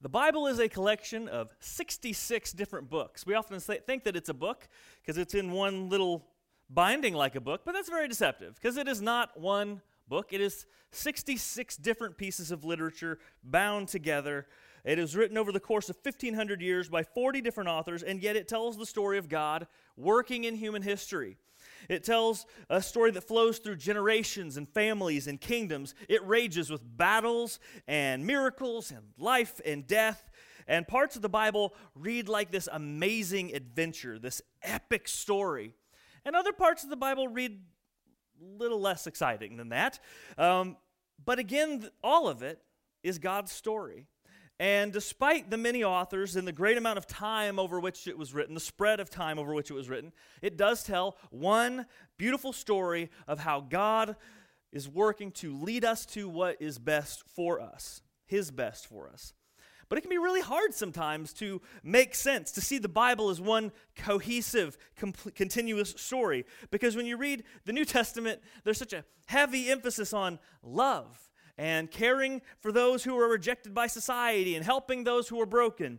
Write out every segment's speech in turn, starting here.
The Bible is a collection of 66 different books. We often say, think that it's a book because it's in one little binding like a book, but that's very deceptive because it is not one book. It is 66 different pieces of literature bound together. It is written over the course of 1,500 years by 40 different authors, and yet it tells the story of God working in human history. It tells a story that flows through generations and families and kingdoms. It rages with battles and miracles and life and death. And parts of the Bible read like this amazing adventure, this epic story. And other parts of the Bible read a little less exciting than that. Um, but again, all of it is God's story. And despite the many authors and the great amount of time over which it was written, the spread of time over which it was written, it does tell one beautiful story of how God is working to lead us to what is best for us, His best for us. But it can be really hard sometimes to make sense, to see the Bible as one cohesive, continuous story. Because when you read the New Testament, there's such a heavy emphasis on love and caring for those who are rejected by society and helping those who are broken.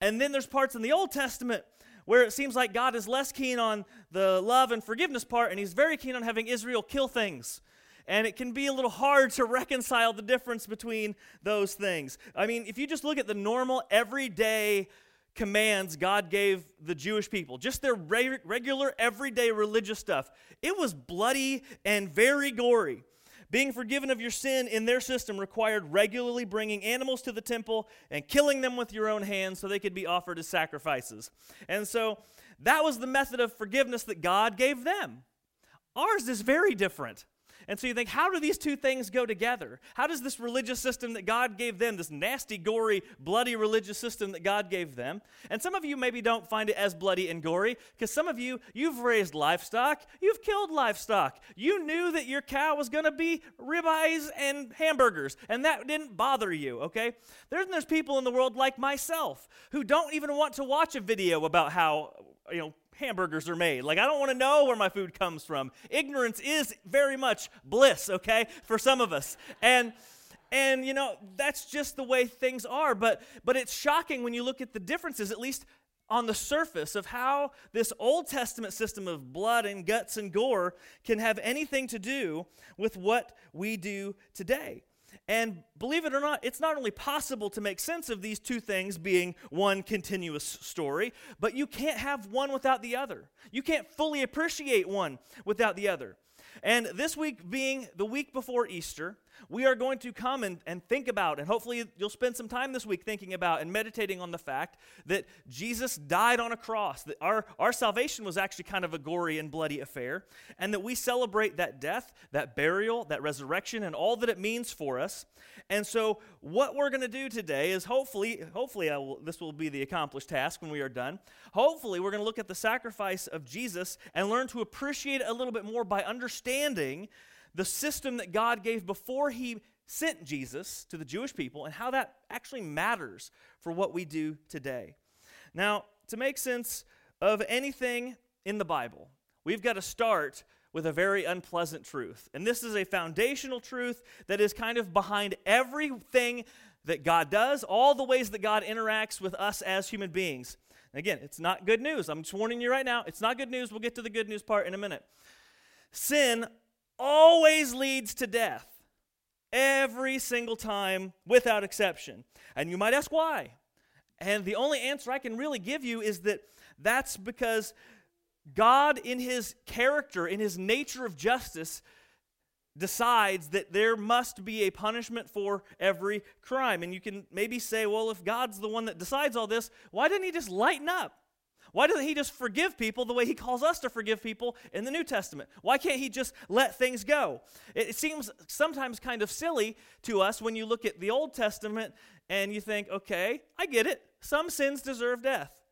And then there's parts in the Old Testament where it seems like God is less keen on the love and forgiveness part, and He's very keen on having Israel kill things. And it can be a little hard to reconcile the difference between those things. I mean, if you just look at the normal, everyday commands God gave the Jewish people, just their regular, everyday religious stuff, it was bloody and very gory. Being forgiven of your sin in their system required regularly bringing animals to the temple and killing them with your own hands so they could be offered as sacrifices. And so that was the method of forgiveness that God gave them. Ours is very different. And so you think, how do these two things go together? How does this religious system that God gave them, this nasty, gory, bloody religious system that God gave them, and some of you maybe don't find it as bloody and gory because some of you, you've raised livestock, you've killed livestock. You knew that your cow was going to be ribeyes and hamburgers, and that didn't bother you, okay? There's, there's people in the world like myself who don't even want to watch a video about how, you know, hamburgers are made. Like, I don't want to know where my food comes from. Ignorance is very much bliss, okay, for some of us. And and you know that's just the way things are but but it's shocking when you look at the differences at least on the surface of how this Old Testament system of blood and guts and gore can have anything to do with what we do today. And believe it or not, it's not only possible to make sense of these two things being one continuous story, but you can't have one without the other. You can't fully appreciate one without the other. And this week being the week before Easter, we are going to come and, and think about, and hopefully you'll spend some time this week thinking about and meditating on the fact that Jesus died on a cross, that our, our salvation was actually kind of a gory and bloody affair, and that we celebrate that death, that burial, that resurrection, and all that it means for us. And so, what we're going to do today is hopefully, hopefully, will, this will be the accomplished task when we are done. Hopefully, we're going to look at the sacrifice of Jesus and learn to appreciate it a little bit more by understanding the system that God gave before He sent Jesus to the Jewish people and how that actually matters for what we do today. Now, to make sense of anything in the Bible, we've got to start with a very unpleasant truth. And this is a foundational truth that is kind of behind everything that God does, all the ways that God interacts with us as human beings. again, it's not good news. I'm just warning you right now. It's not good news. We'll get to the good news part in a minute. Sin always leads to death. Every single time, without exception. And you might ask why. And the only answer I can really give you is that that's because God, in his character, in his nature of justice, decides that there must be a punishment for every crime. And you can maybe say, well, if God's the one that decides all this, why didn't he just lighten up? Why doesn't he just forgive people the way he calls us to forgive people in the New Testament? Why can't he just let things go? It seems sometimes kind of silly to us when you look at the Old Testament and you think, okay, I get it. Some sins deserve death.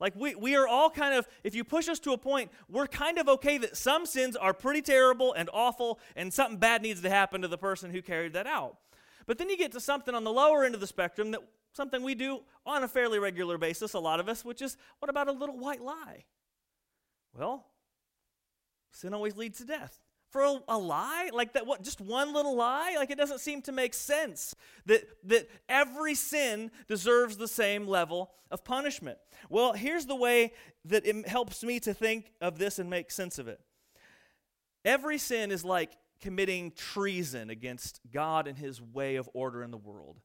Like we, we are all kind of, if you push us to a point, we're kind of okay that some sins are pretty terrible and awful and something bad needs to happen to the person who carried that out. But then you get to something on the lower end of the spectrum that something we do on a fairly regular basis, a lot of us, which is what about a little white lie? Well, sin always leads to death. for a, a, lie like that what just one little lie like it doesn't seem to make sense that that every sin deserves the same level of punishment well here's the way that it helps me to think of this and make sense of it every sin is like committing treason against god and his way of order in the world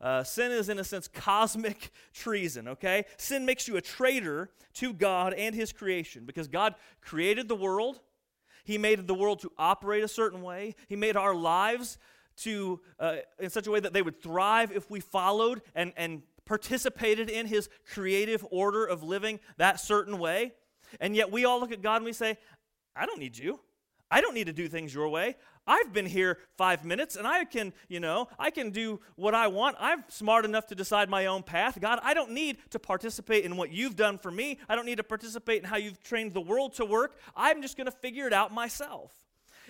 uh, sin is, in a sense, cosmic treason, okay? Sin makes you a traitor to God and His creation because God created the world, he made the world to operate a certain way. He made our lives to uh, in such a way that they would thrive if we followed and, and participated in his creative order of living that certain way. And yet we all look at God and we say, I don't need you. I don't need to do things your way. I've been here five minutes and I can, you know, I can do what I want. I'm smart enough to decide my own path. God, I don't need to participate in what you've done for me. I don't need to participate in how you've trained the world to work. I'm just going to figure it out myself.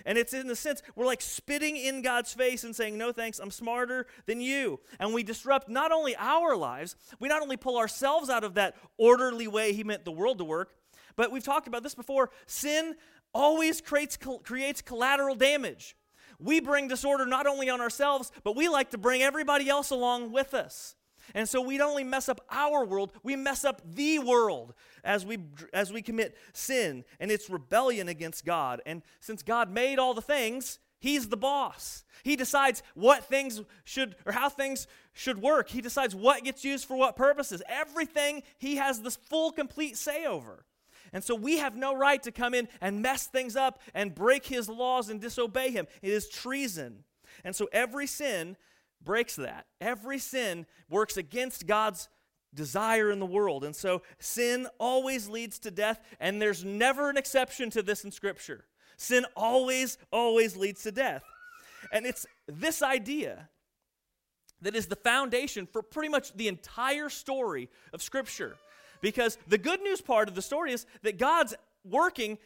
And it's in the sense, we're like spitting in God's face and saying, No thanks, I'm smarter than you. And we disrupt not only our lives, we not only pull ourselves out of that orderly way He meant the world to work, but we've talked about this before. Sin always creates, creates collateral damage. We bring disorder not only on ourselves, but we like to bring everybody else along with us. And so we don't only mess up our world, we mess up the world as we as we commit sin and it's rebellion against God. And since God made all the things, he's the boss. He decides what things should or how things should work. He decides what gets used for what purposes. Everything he has this full complete say over. And so we have no right to come in and mess things up and break his laws and disobey him. It is treason. And so every sin breaks that. Every sin works against God's desire in the world. And so sin always leads to death, and there's never an exception to this in Scripture. Sin always, always leads to death. And it's this idea that is the foundation for pretty much the entire story of Scripture. Because the good news part of the story is that God's working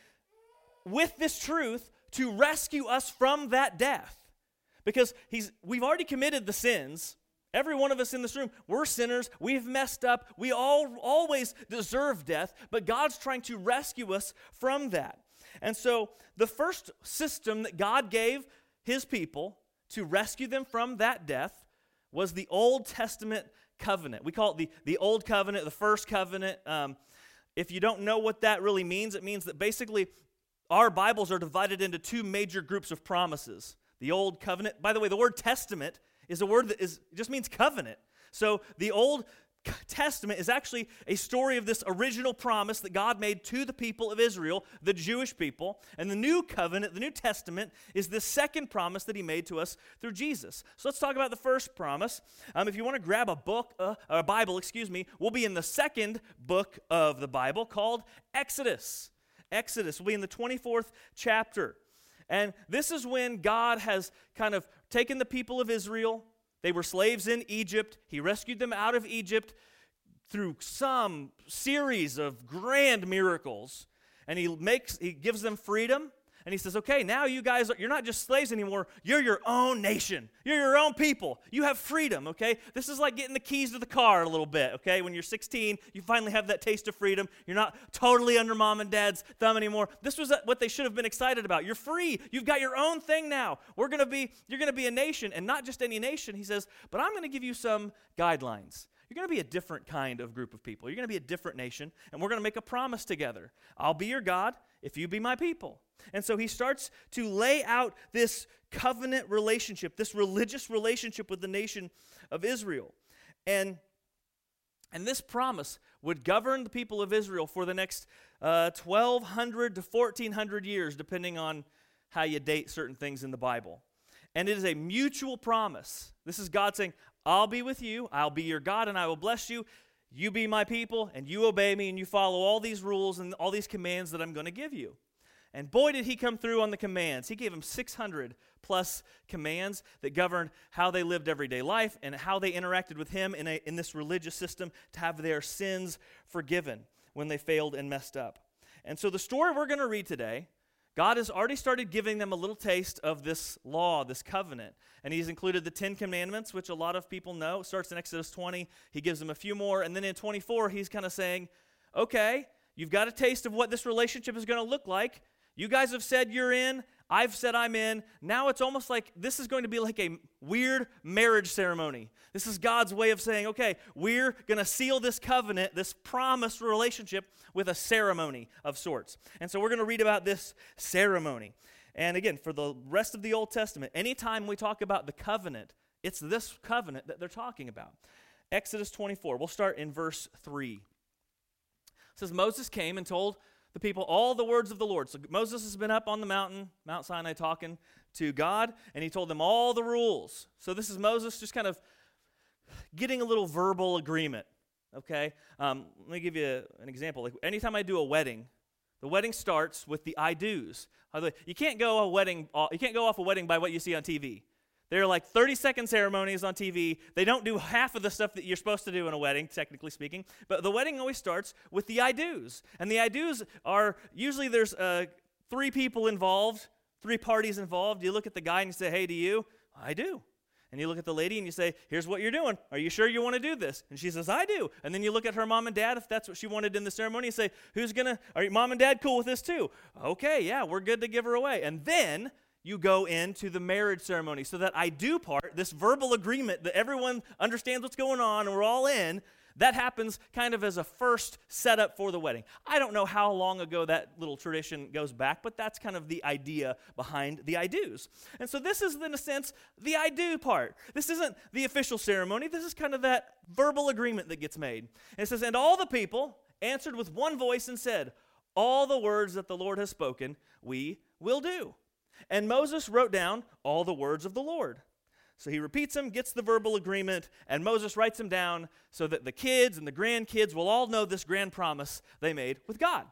with this truth to rescue us from that death. Because he's, we've already committed the sins. Every one of us in this room, we're sinners. We've messed up. We all always deserve death, but God's trying to rescue us from that. And so, the first system that God gave his people to rescue them from that death was the Old Testament covenant. We call it the, the old covenant, the first covenant. Um, if you don't know what that really means, it means that basically our Bibles are divided into two major groups of promises. The old covenant, by the way, the word testament is a word that is just means covenant. So the old Testament is actually a story of this original promise that God made to the people of Israel, the Jewish people. And the new covenant, the New Testament, is the second promise that He made to us through Jesus. So let's talk about the first promise. Um, if you want to grab a book, uh, a Bible, excuse me, we'll be in the second book of the Bible called Exodus. Exodus will be in the 24th chapter. And this is when God has kind of taken the people of Israel they were slaves in Egypt. He rescued them out of Egypt through some series of grand miracles. And he makes he gives them freedom and he says, okay, now you guys, are, you're not just slaves anymore. You're your own nation. You're your own people. You have freedom, okay? This is like getting the keys to the car a little bit, okay? When you're 16, you finally have that taste of freedom. You're not totally under mom and dad's thumb anymore. This was what they should have been excited about. You're free. You've got your own thing now. We're going to be, you're going to be a nation, and not just any nation, he says, but I'm going to give you some guidelines. You're going to be a different kind of group of people. You're going to be a different nation, and we're going to make a promise together. I'll be your God if you be my people. And so he starts to lay out this covenant relationship, this religious relationship with the nation of Israel. And, and this promise would govern the people of Israel for the next uh, 1,200 to 1,400 years, depending on how you date certain things in the Bible. And it is a mutual promise. This is God saying, I'll be with you, I'll be your God, and I will bless you. You be my people, and you obey me, and you follow all these rules and all these commands that I'm going to give you. And boy, did he come through on the commands. He gave them 600 plus commands that governed how they lived everyday life and how they interacted with him in, a, in this religious system to have their sins forgiven when they failed and messed up. And so, the story we're going to read today, God has already started giving them a little taste of this law, this covenant. And He's included the Ten Commandments, which a lot of people know. It starts in Exodus 20. He gives them a few more. And then in 24, He's kind of saying, okay, you've got a taste of what this relationship is going to look like. You guys have said you're in. I've said I'm in. Now it's almost like this is going to be like a weird marriage ceremony. This is God's way of saying, okay, we're going to seal this covenant, this promised relationship, with a ceremony of sorts. And so we're going to read about this ceremony. And again, for the rest of the Old Testament, anytime we talk about the covenant, it's this covenant that they're talking about. Exodus 24, we'll start in verse 3. It says, Moses came and told the people all the words of the Lord. So Moses has been up on the mountain, Mount Sinai, talking to God, and he told them all the rules. So this is Moses just kind of getting a little verbal agreement. Okay? Um, let me give you an example. Like anytime I do a wedding, the wedding starts with the I do's. You can't go a wedding. Uh, you can't go off a wedding by what you see on TV. They're like 30 second ceremonies on TV. They don't do half of the stuff that you're supposed to do in a wedding, technically speaking. But the wedding always starts with the I do's. And the I do's are usually there's uh, three people involved, three parties involved. You look at the guy and you say, Hey, do you? I do. And you look at the lady and you say, Here's what you're doing. Are you sure you want to do this? And she says, I do. And then you look at her mom and dad, if that's what she wanted in the ceremony, and say, Who's going to, are mom and dad cool with this too? Okay, yeah, we're good to give her away. And then you go into the marriage ceremony. So that I do part, this verbal agreement that everyone understands what's going on and we're all in, that happens kind of as a first setup for the wedding. I don't know how long ago that little tradition goes back, but that's kind of the idea behind the I do's. And so this is, in a sense, the I do part. This isn't the official ceremony, this is kind of that verbal agreement that gets made. And it says, And all the people answered with one voice and said, All the words that the Lord has spoken, we will do. And Moses wrote down all the words of the Lord. So he repeats them, gets the verbal agreement, and Moses writes them down so that the kids and the grandkids will all know this grand promise they made with God.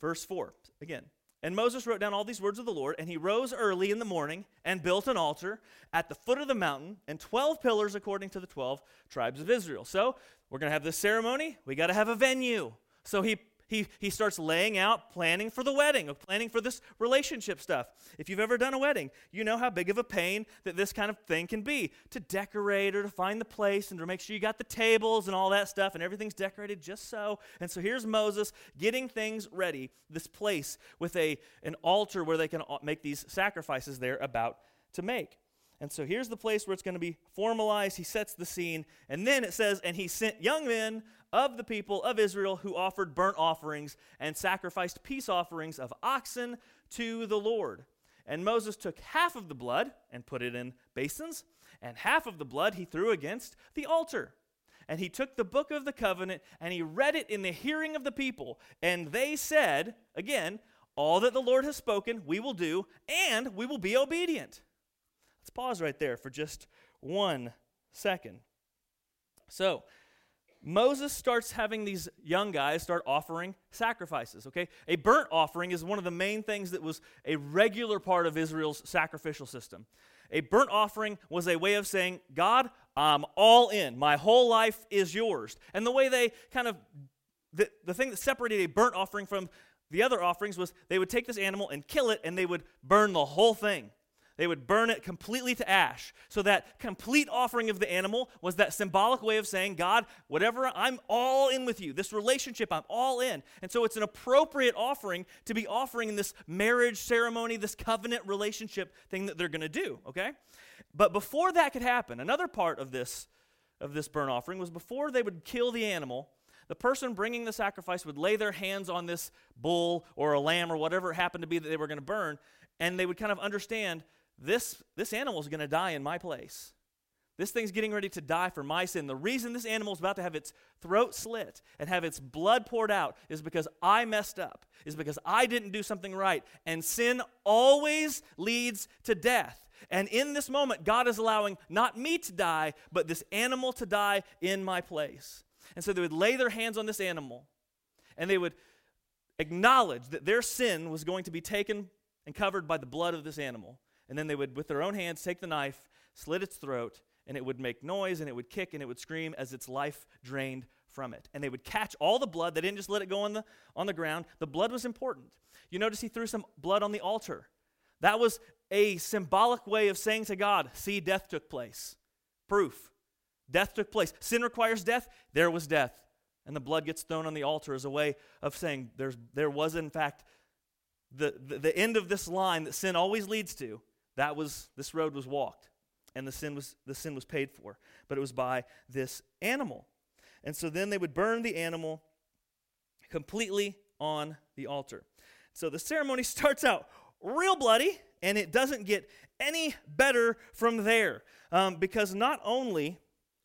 Verse 4 again. And Moses wrote down all these words of the Lord, and he rose early in the morning and built an altar at the foot of the mountain and 12 pillars according to the 12 tribes of Israel. So we're going to have this ceremony. We got to have a venue. So he he, he starts laying out planning for the wedding, planning for this relationship stuff. If you've ever done a wedding, you know how big of a pain that this kind of thing can be to decorate or to find the place and to make sure you got the tables and all that stuff and everything's decorated just so. And so here's Moses getting things ready, this place with a, an altar where they can make these sacrifices they're about to make. And so here's the place where it's going to be formalized. He sets the scene. And then it says, And he sent young men of the people of Israel who offered burnt offerings and sacrificed peace offerings of oxen to the Lord. And Moses took half of the blood and put it in basins, and half of the blood he threw against the altar. And he took the book of the covenant and he read it in the hearing of the people. And they said, again, all that the Lord has spoken, we will do, and we will be obedient. Let's pause right there for just one second. So, Moses starts having these young guys start offering sacrifices, okay? A burnt offering is one of the main things that was a regular part of Israel's sacrificial system. A burnt offering was a way of saying, God, I'm all in. My whole life is yours. And the way they kind of, the, the thing that separated a burnt offering from the other offerings was they would take this animal and kill it and they would burn the whole thing. They would burn it completely to ash. So that complete offering of the animal was that symbolic way of saying, God, whatever, I'm all in with you. This relationship, I'm all in. And so it's an appropriate offering to be offering in this marriage ceremony, this covenant relationship thing that they're going to do, okay? But before that could happen, another part of this of this burnt offering was before they would kill the animal, the person bringing the sacrifice would lay their hands on this bull or a lamb or whatever it happened to be that they were going to burn, and they would kind of understand this, this animal is going to die in my place. This thing's getting ready to die for my sin. The reason this animal is about to have its throat slit and have its blood poured out is because I messed up, is because I didn't do something right. And sin always leads to death. And in this moment, God is allowing not me to die, but this animal to die in my place. And so they would lay their hands on this animal and they would acknowledge that their sin was going to be taken and covered by the blood of this animal. And then they would, with their own hands, take the knife, slit its throat, and it would make noise and it would kick and it would scream as its life drained from it. And they would catch all the blood. They didn't just let it go on the, on the ground. The blood was important. You notice he threw some blood on the altar. That was a symbolic way of saying to God, see, death took place. Proof. Death took place. Sin requires death. There was death. And the blood gets thrown on the altar as a way of saying there's, there was, in fact, the, the, the end of this line that sin always leads to, that was this road was walked and the sin was the sin was paid for but it was by this animal. And so then they would burn the animal completely on the altar. So the ceremony starts out real bloody and it doesn't get any better from there um, because not only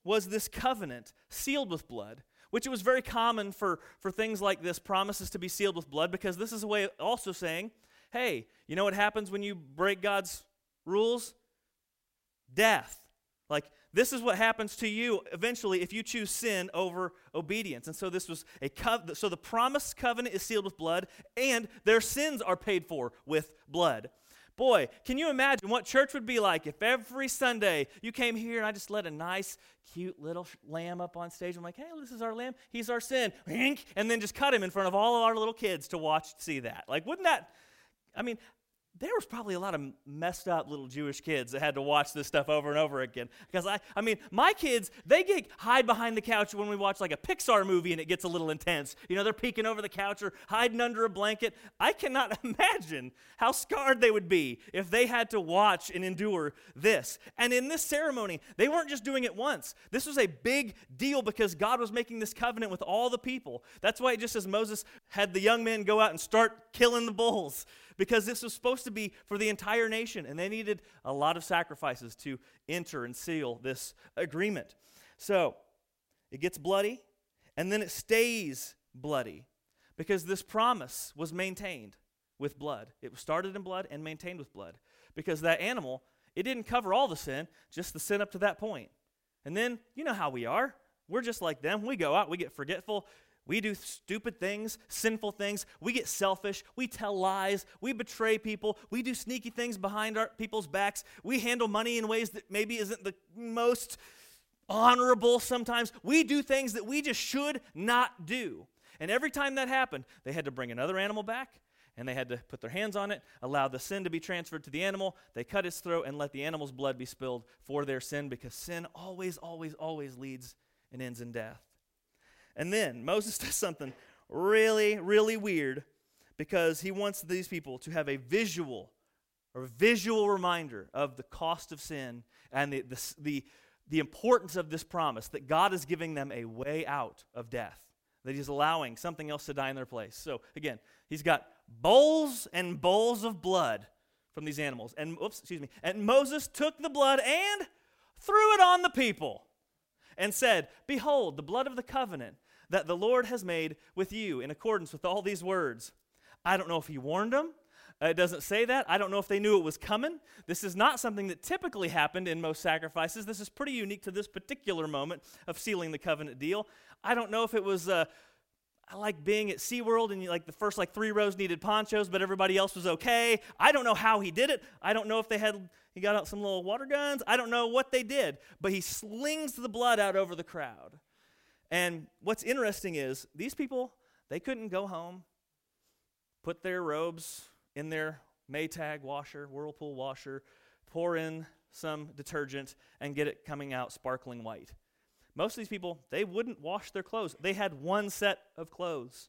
was this covenant sealed with blood which it was very common for, for things like this promises to be sealed with blood because this is a way also saying hey you know what happens when you break god's rules death like this is what happens to you eventually if you choose sin over obedience and so this was a so the promised covenant is sealed with blood and their sins are paid for with blood Boy, can you imagine what church would be like if every Sunday you came here and I just let a nice, cute little lamb up on stage? I'm like, hey, this is our lamb. He's our sin. And then just cut him in front of all of our little kids to watch, see that. Like, wouldn't that, I mean, there was probably a lot of messed up little Jewish kids that had to watch this stuff over and over again. Because I, I mean, my kids, they get hide behind the couch when we watch like a Pixar movie and it gets a little intense. You know, they're peeking over the couch or hiding under a blanket. I cannot imagine how scarred they would be if they had to watch and endure this. And in this ceremony, they weren't just doing it once. This was a big deal because God was making this covenant with all the people. That's why it just says Moses had the young men go out and start killing the bulls because this was supposed to be for the entire nation, and they needed a lot of sacrifices to enter and seal this agreement. So it gets bloody, and then it stays bloody because this promise was maintained with blood. It was started in blood and maintained with blood because that animal, it didn't cover all the sin, just the sin up to that point. And then, you know how we are. We're just like them. We go out, we get forgetful. We do stupid things, sinful things. We get selfish. We tell lies. We betray people. We do sneaky things behind our people's backs. We handle money in ways that maybe isn't the most honorable sometimes. We do things that we just should not do. And every time that happened, they had to bring another animal back and they had to put their hands on it, allow the sin to be transferred to the animal. They cut its throat and let the animal's blood be spilled for their sin because sin always, always, always leads and ends in death. And then Moses does something really, really weird because he wants these people to have a visual or visual reminder of the cost of sin and the, the, the, the importance of this promise that God is giving them a way out of death, that he's allowing something else to die in their place. So again, he's got bowls and bowls of blood from these animals. And oops, excuse me. And Moses took the blood and threw it on the people and said, Behold, the blood of the covenant that the Lord has made with you in accordance with all these words. I don't know if he warned them. it doesn't say that. I don't know if they knew it was coming. This is not something that typically happened in most sacrifices. This is pretty unique to this particular moment of sealing the covenant deal. I don't know if it was. Uh, I like being at SeaWorld and like the first like three rows needed ponchos, but everybody else was okay. I don't know how he did it. I don't know if they had he got out some little water guns. I don't know what they did, but he slings the blood out over the crowd. And what's interesting is these people, they couldn't go home, put their robes in their Maytag washer, Whirlpool washer, pour in some detergent, and get it coming out sparkling white. Most of these people, they wouldn't wash their clothes. They had one set of clothes.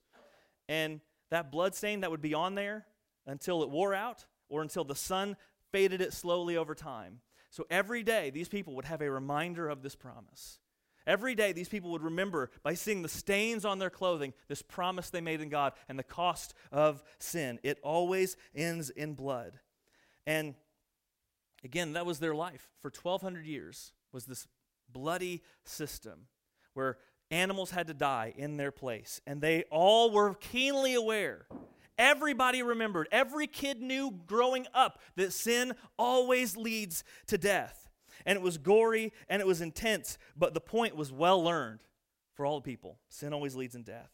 And that blood stain that would be on there until it wore out or until the sun faded it slowly over time. So every day, these people would have a reminder of this promise. Every day, these people would remember by seeing the stains on their clothing this promise they made in God and the cost of sin. It always ends in blood. And again, that was their life for 1,200 years, was this bloody system where animals had to die in their place. And they all were keenly aware. Everybody remembered, every kid knew growing up that sin always leads to death and it was gory and it was intense, but the point was well learned for all the people. Sin always leads in death.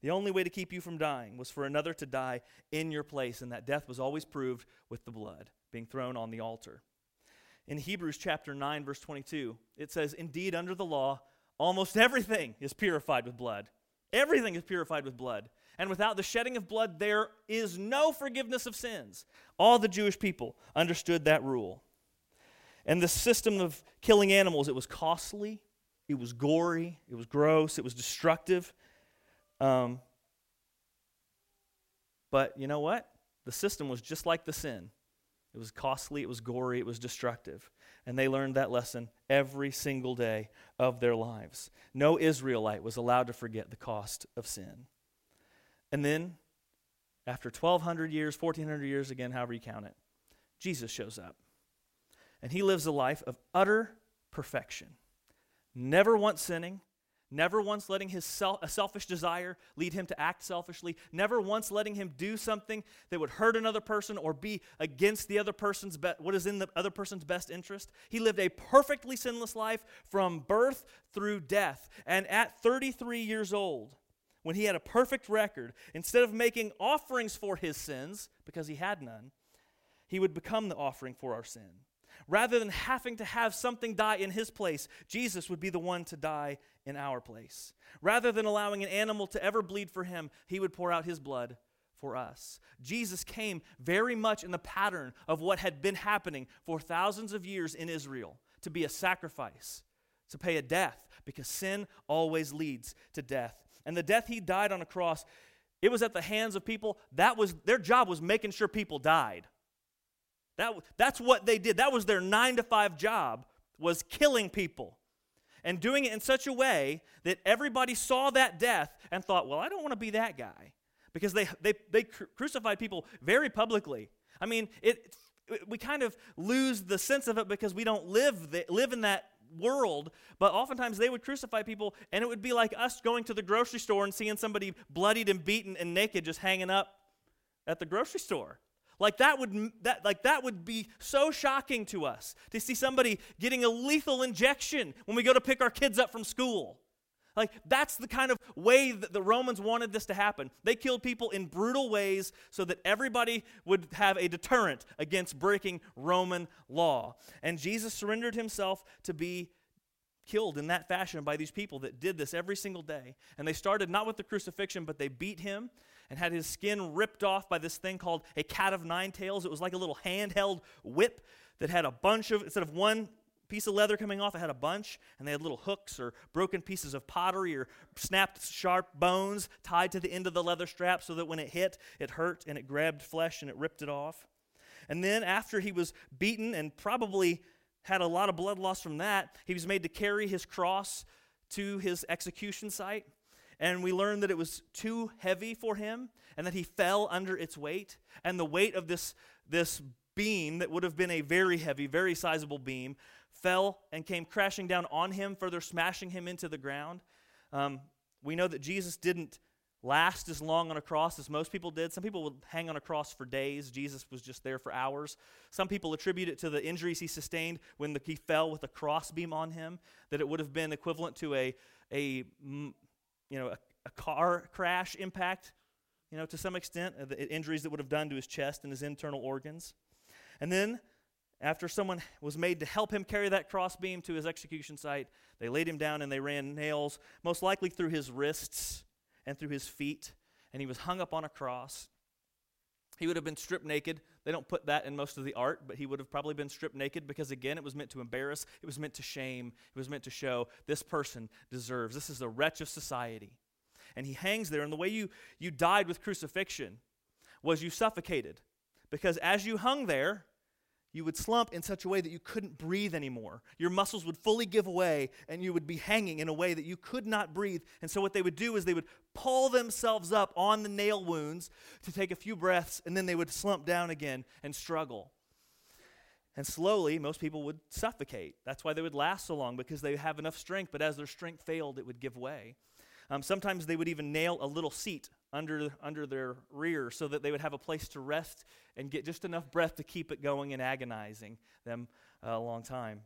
The only way to keep you from dying was for another to die in your place, and that death was always proved with the blood being thrown on the altar. In Hebrews chapter 9, verse 22, it says, Indeed, under the law, almost everything is purified with blood. Everything is purified with blood. And without the shedding of blood, there is no forgiveness of sins. All the Jewish people understood that rule. And the system of killing animals, it was costly, it was gory, it was gross, it was destructive. Um, but you know what? the system was just like the sin. It was costly, it was gory, it was destructive. And they learned that lesson every single day of their lives. No Israelite was allowed to forget the cost of sin. And then, after 1,200 years, 1,400 years, again, however you count it, Jesus shows up. And he lives a life of utter perfection, never once sinning, never once letting his self, a selfish desire lead him to act selfishly, never once letting him do something that would hurt another person or be against the other person's be- what is in the other person's best interest. He lived a perfectly sinless life from birth through death. And at 33 years old, when he had a perfect record, instead of making offerings for his sins because he had none, he would become the offering for our sin. Rather than having to have something die in his place, Jesus would be the one to die in our place. Rather than allowing an animal to ever bleed for him, he would pour out his blood for us. Jesus came very much in the pattern of what had been happening for thousands of years in Israel to be a sacrifice, to pay a death, because sin always leads to death. And the death he died on a cross, it was at the hands of people. That was their job was making sure people died. That, that's what they did. That was their nine to five job, was killing people. And doing it in such a way that everybody saw that death and thought, well, I don't want to be that guy. Because they, they, they crucified people very publicly. I mean, it, we kind of lose the sense of it because we don't live, the, live in that world, but oftentimes they would crucify people, and it would be like us going to the grocery store and seeing somebody bloodied and beaten and naked just hanging up at the grocery store. Like that would that like that would be so shocking to us to see somebody getting a lethal injection when we go to pick our kids up from school. Like that's the kind of way that the Romans wanted this to happen. They killed people in brutal ways so that everybody would have a deterrent against breaking Roman law. And Jesus surrendered himself to be killed in that fashion by these people that did this every single day. And they started not with the crucifixion, but they beat him and had his skin ripped off by this thing called a cat of nine tails. It was like a little handheld whip that had a bunch of, instead of one piece of leather coming off, it had a bunch, and they had little hooks or broken pieces of pottery or snapped sharp bones tied to the end of the leather strap so that when it hit, it hurt and it grabbed flesh and it ripped it off. And then after he was beaten and probably had a lot of blood loss from that, he was made to carry his cross to his execution site and we learned that it was too heavy for him and that he fell under its weight. And the weight of this, this beam, that would have been a very heavy, very sizable beam, fell and came crashing down on him, further smashing him into the ground. Um, we know that Jesus didn't last as long on a cross as most people did. Some people would hang on a cross for days. Jesus was just there for hours. Some people attribute it to the injuries he sustained when the, he fell with a crossbeam on him, that it would have been equivalent to a, a you know, a, a car crash impact, you know, to some extent, uh, the injuries that would have done to his chest and his internal organs. And then, after someone was made to help him carry that crossbeam to his execution site, they laid him down and they ran nails, most likely through his wrists and through his feet, and he was hung up on a cross. He would have been stripped naked. They don't put that in most of the art, but he would have probably been stripped naked because, again, it was meant to embarrass, it was meant to shame, it was meant to show this person deserves. This is the wretch of society. And he hangs there, and the way you, you died with crucifixion was you suffocated. Because as you hung there, you would slump in such a way that you couldn't breathe anymore. Your muscles would fully give away, and you would be hanging in a way that you could not breathe. And so, what they would do is they would pull themselves up on the nail wounds to take a few breaths, and then they would slump down again and struggle. And slowly, most people would suffocate. That's why they would last so long, because they have enough strength, but as their strength failed, it would give way. Um, sometimes they would even nail a little seat under, under their rear so that they would have a place to rest and get just enough breath to keep it going and agonizing them uh, a long time.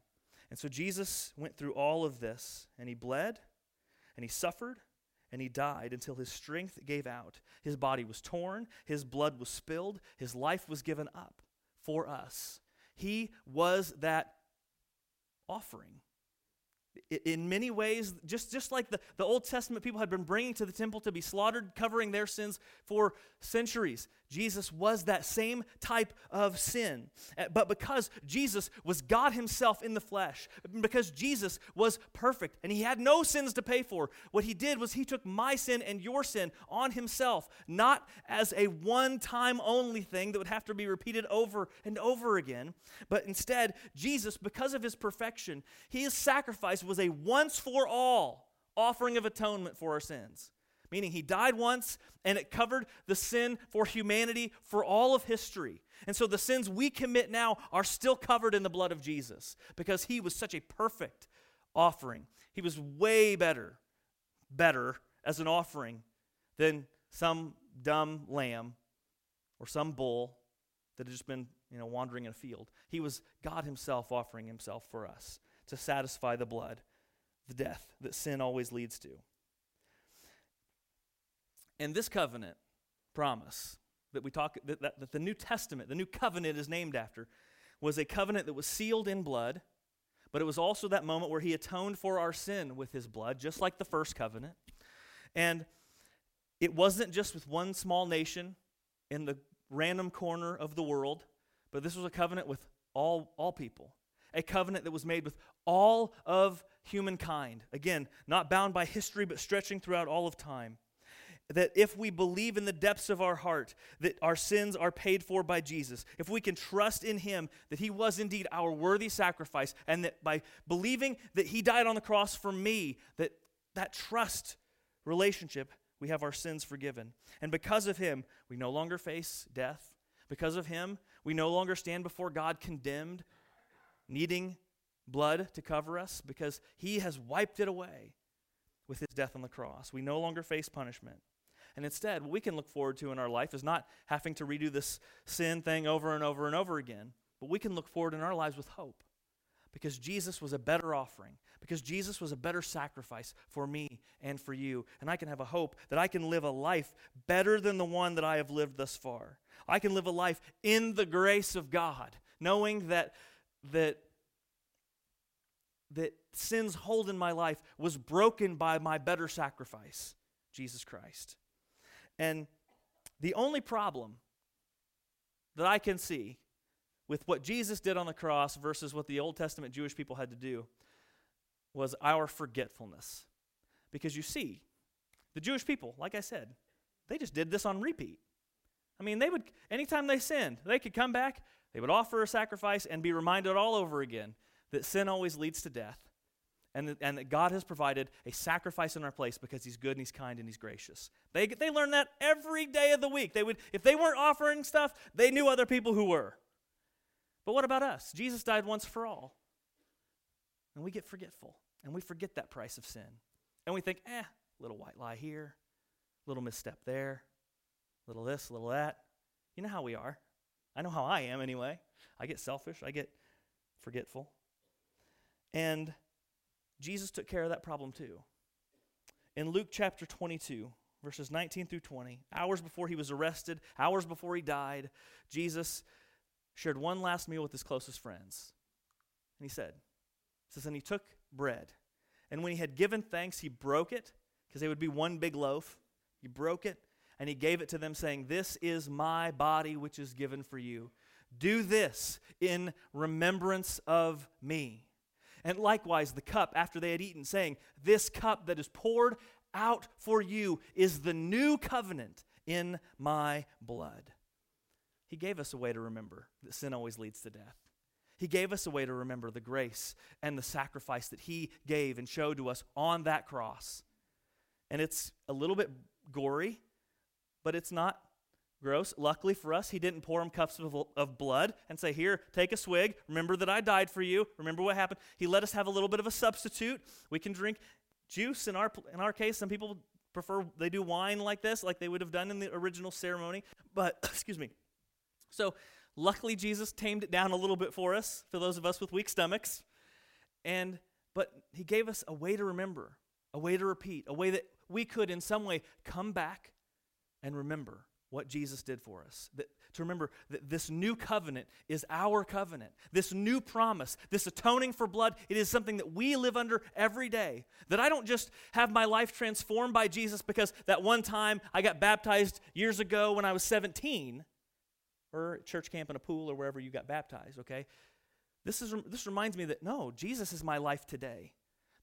And so Jesus went through all of this, and he bled, and he suffered, and he died until his strength gave out. His body was torn, his blood was spilled, his life was given up for us. He was that offering in many ways, just, just like the, the Old Testament people had been bringing to the temple to be slaughtered, covering their sins for centuries, Jesus was that same type of sin. Uh, but because Jesus was God Himself in the flesh, because Jesus was perfect and He had no sins to pay for, what He did was He took my sin and your sin on Himself, not as a one time only thing that would have to be repeated over and over again, but instead, Jesus, because of His perfection, He is His sacrifice was a once for all offering of atonement for our sins meaning he died once and it covered the sin for humanity for all of history. And so the sins we commit now are still covered in the blood of Jesus because he was such a perfect offering. He was way better, better as an offering than some dumb lamb or some bull that had just been, you know, wandering in a field. He was God himself offering himself for us to satisfy the blood, the death that sin always leads to. And this covenant promise that we talk that, that, that the New Testament, the new covenant is named after, was a covenant that was sealed in blood, but it was also that moment where he atoned for our sin with his blood, just like the first covenant. And it wasn't just with one small nation in the random corner of the world, but this was a covenant with all, all people. A covenant that was made with all of humankind. Again, not bound by history, but stretching throughout all of time that if we believe in the depths of our heart that our sins are paid for by Jesus, if we can trust in Him that He was indeed our worthy sacrifice, and that by believing that He died on the cross for me, that that trust relationship, we have our sins forgiven. And because of Him, we no longer face death. Because of Him, we no longer stand before God condemned, needing blood to cover us, because He has wiped it away with His death on the cross. We no longer face punishment. And instead, what we can look forward to in our life is not having to redo this sin thing over and over and over again, but we can look forward in our lives with hope because Jesus was a better offering, because Jesus was a better sacrifice for me and for you. And I can have a hope that I can live a life better than the one that I have lived thus far. I can live a life in the grace of God, knowing that, that, that sin's hold in my life was broken by my better sacrifice, Jesus Christ. And the only problem that I can see with what Jesus did on the cross versus what the Old Testament Jewish people had to do was our forgetfulness. Because you see, the Jewish people, like I said, they just did this on repeat. I mean, they would, anytime they sinned, they could come back, they would offer a sacrifice and be reminded all over again that sin always leads to death and that, and that God has provided a sacrifice in our place because He's good and He's kind and He's gracious. They, they learn that every day of the week. They would, if they weren't offering stuff, they knew other people who were. But what about us? Jesus died once for all. And we get forgetful, and we forget that price of sin. And we think, eh, little white lie here, little misstep there, little this, little that. You know how we are. I know how I am anyway. I get selfish, I get forgetful. And Jesus took care of that problem too. In Luke chapter 22, verses 19 through 20, hours before he was arrested, hours before he died, Jesus shared one last meal with his closest friends. And he said, says, and he took bread. And when he had given thanks, he broke it, because they would be one big loaf. He broke it, and he gave it to them, saying, This is my body, which is given for you. Do this in remembrance of me. And likewise, the cup after they had eaten, saying, This cup that is poured out for you is the new covenant in my blood. He gave us a way to remember that sin always leads to death. He gave us a way to remember the grace and the sacrifice that He gave and showed to us on that cross. And it's a little bit gory, but it's not gross. Luckily for us, he didn't pour him cups of, of blood and say, Here, take a swig. Remember that I died for you. Remember what happened. He let us have a little bit of a substitute. We can drink juice in our, in our case. Some people prefer, they do wine like this, like they would have done in the original ceremony. But, excuse me. So, luckily, Jesus tamed it down a little bit for us, for those of us with weak stomachs. And, but he gave us a way to remember, a way to repeat, a way that we could, in some way, come back and remember what Jesus did for us. That, to remember that this new covenant is our covenant. This new promise, this atoning for blood, it is something that we live under every day. That I don't just have my life transformed by Jesus because that one time I got baptized years ago when I was 17, or church camp in a pool or wherever you got baptized, okay? This, is, this reminds me that no, Jesus is my life today.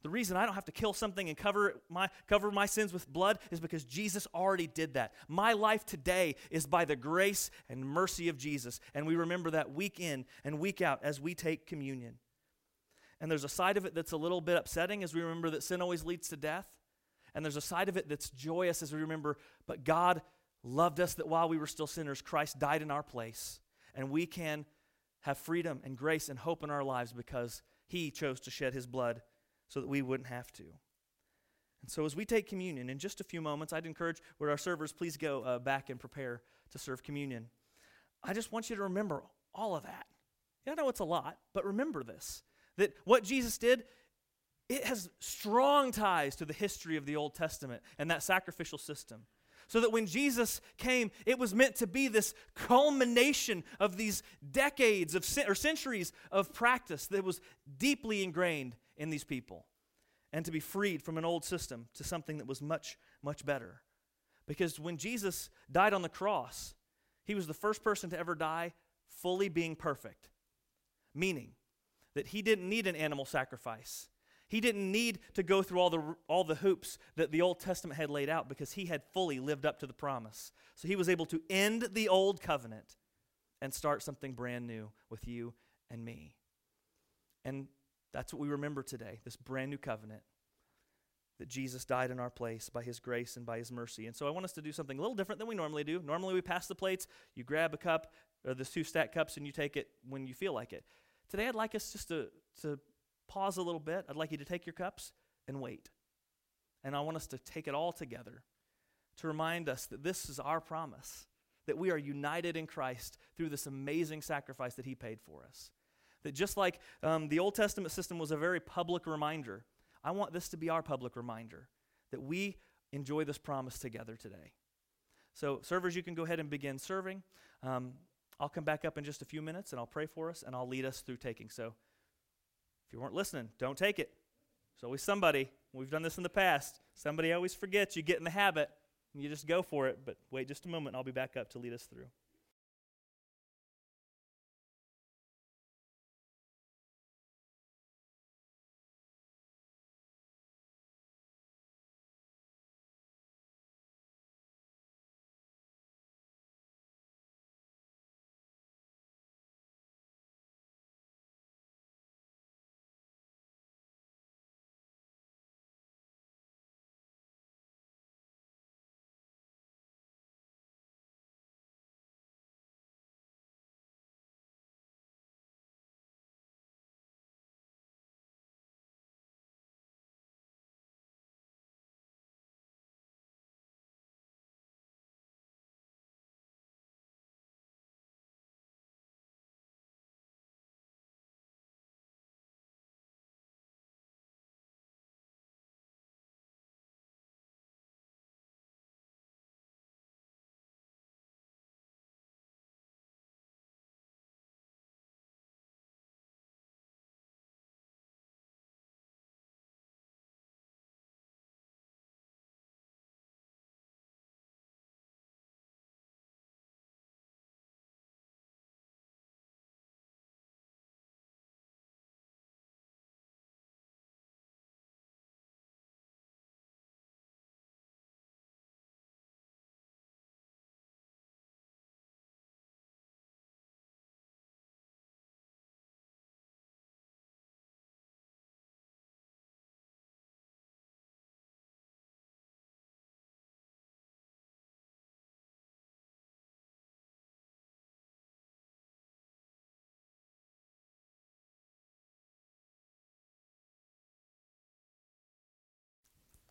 The reason I don't have to kill something and cover my, cover my sins with blood is because Jesus already did that. My life today is by the grace and mercy of Jesus. And we remember that week in and week out as we take communion. And there's a side of it that's a little bit upsetting as we remember that sin always leads to death. And there's a side of it that's joyous as we remember, but God loved us that while we were still sinners, Christ died in our place. And we can have freedom and grace and hope in our lives because he chose to shed his blood so that we wouldn't have to. And so, as we take communion, in just a few moments, I'd encourage where our servers please go uh, back and prepare to serve communion. I just want you to remember all of that. Yeah, I know it's a lot, but remember this that what Jesus did, it has strong ties to the history of the Old Testament and that sacrificial system. So that when Jesus came, it was meant to be this culmination of these decades of or centuries of practice that was deeply ingrained in these people and to be freed from an old system to something that was much, much better. Because when Jesus died on the cross, he was the first person to ever die fully being perfect, meaning that he didn't need an animal sacrifice. He didn't need to go through all the, all the hoops that the Old Testament had laid out because he had fully lived up to the promise. So he was able to end the old covenant and start something brand new with you and me. And that's what we remember today this brand new covenant that Jesus died in our place by his grace and by his mercy. And so I want us to do something a little different than we normally do. Normally we pass the plates, you grab a cup, or the two stacked cups, and you take it when you feel like it. Today I'd like us just to, to pause a little bit. I'd like you to take your cups and wait. And I want us to take it all together to remind us that this is our promise, that we are united in Christ through this amazing sacrifice that he paid for us. That just like um, the Old Testament system was a very public reminder, I want this to be our public reminder that we enjoy this promise together today. So, servers, you can go ahead and begin serving. Um, I'll come back up in just a few minutes and I'll pray for us and I'll lead us through taking. So, if you weren't listening, don't take it. There's always somebody. We've done this in the past. Somebody always forgets. You get in the habit and you just go for it. But wait just a moment. I'll be back up to lead us through.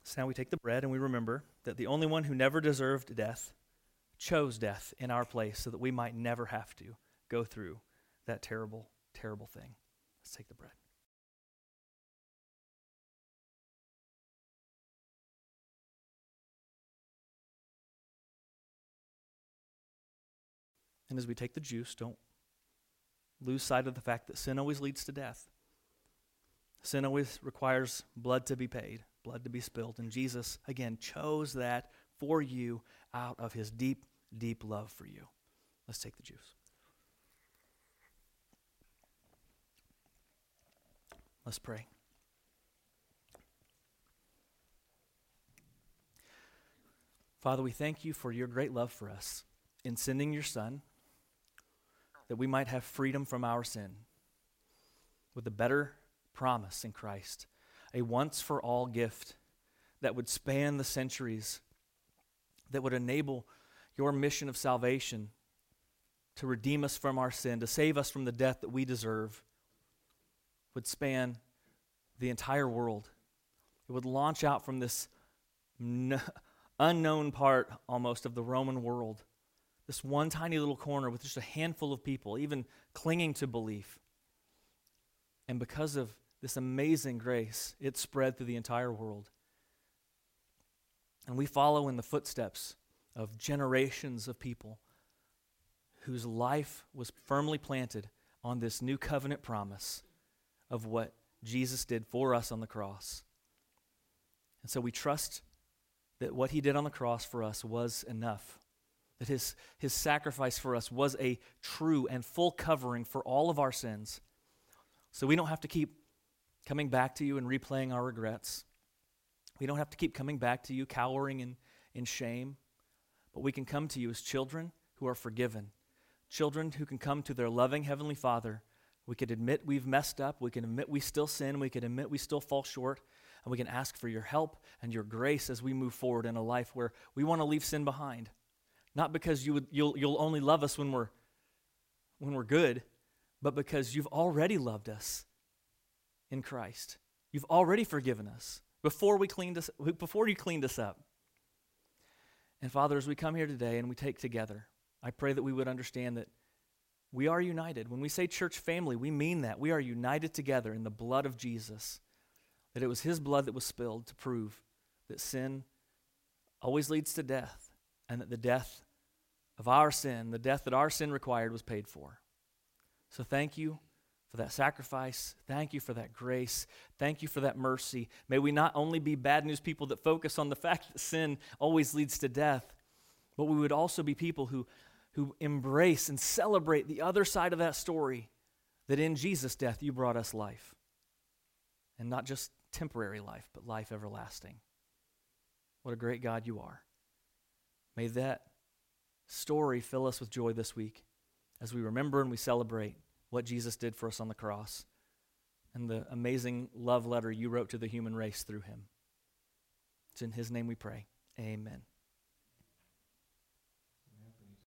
So now we take the bread and we remember that the only one who never deserved death chose death in our place so that we might never have to go through that terrible, terrible thing. Let's take the bread. And as we take the juice, don't lose sight of the fact that sin always leads to death. Sin always requires blood to be paid, blood to be spilled. And Jesus, again, chose that for you out of his deep, deep love for you. Let's take the juice. Let's pray. Father, we thank you for your great love for us in sending your Son that we might have freedom from our sin with a better promise in Christ, a once for all gift that would span the centuries, that would enable your mission of salvation to redeem us from our sin, to save us from the death that we deserve, would span the entire world. It would launch out from this unknown part almost of the Roman world this one tiny little corner with just a handful of people, even clinging to belief. And because of this amazing grace, it spread through the entire world. And we follow in the footsteps of generations of people whose life was firmly planted on this new covenant promise of what Jesus did for us on the cross. And so we trust that what he did on the cross for us was enough that his, his sacrifice for us was a true and full covering for all of our sins. So we don't have to keep coming back to you and replaying our regrets. We don't have to keep coming back to you cowering in, in shame, but we can come to you as children who are forgiven, children who can come to their loving Heavenly Father. We can admit we've messed up, we can admit we still sin, we can admit we still fall short, and we can ask for your help and your grace as we move forward in a life where we want to leave sin behind. Not because you would, you'll, you'll only love us when we're, when we're good, but because you've already loved us in Christ. You've already forgiven us before, we cleaned us, before you cleaned us up. And Father, as we come here today and we take together, I pray that we would understand that we are united. When we say church family, we mean that. We are united together in the blood of Jesus. That it was his blood that was spilled to prove that sin always leads to death and that the death of our sin, the death that our sin required, was paid for. So thank you for that sacrifice. Thank you for that grace. Thank you for that mercy. May we not only be bad news people that focus on the fact that sin always leads to death, but we would also be people who, who embrace and celebrate the other side of that story that in Jesus' death you brought us life. And not just temporary life, but life everlasting. What a great God you are. May that story fill us with joy this week as we remember and we celebrate what Jesus did for us on the cross and the amazing love letter you wrote to the human race through him. It's in his name we pray. Amen.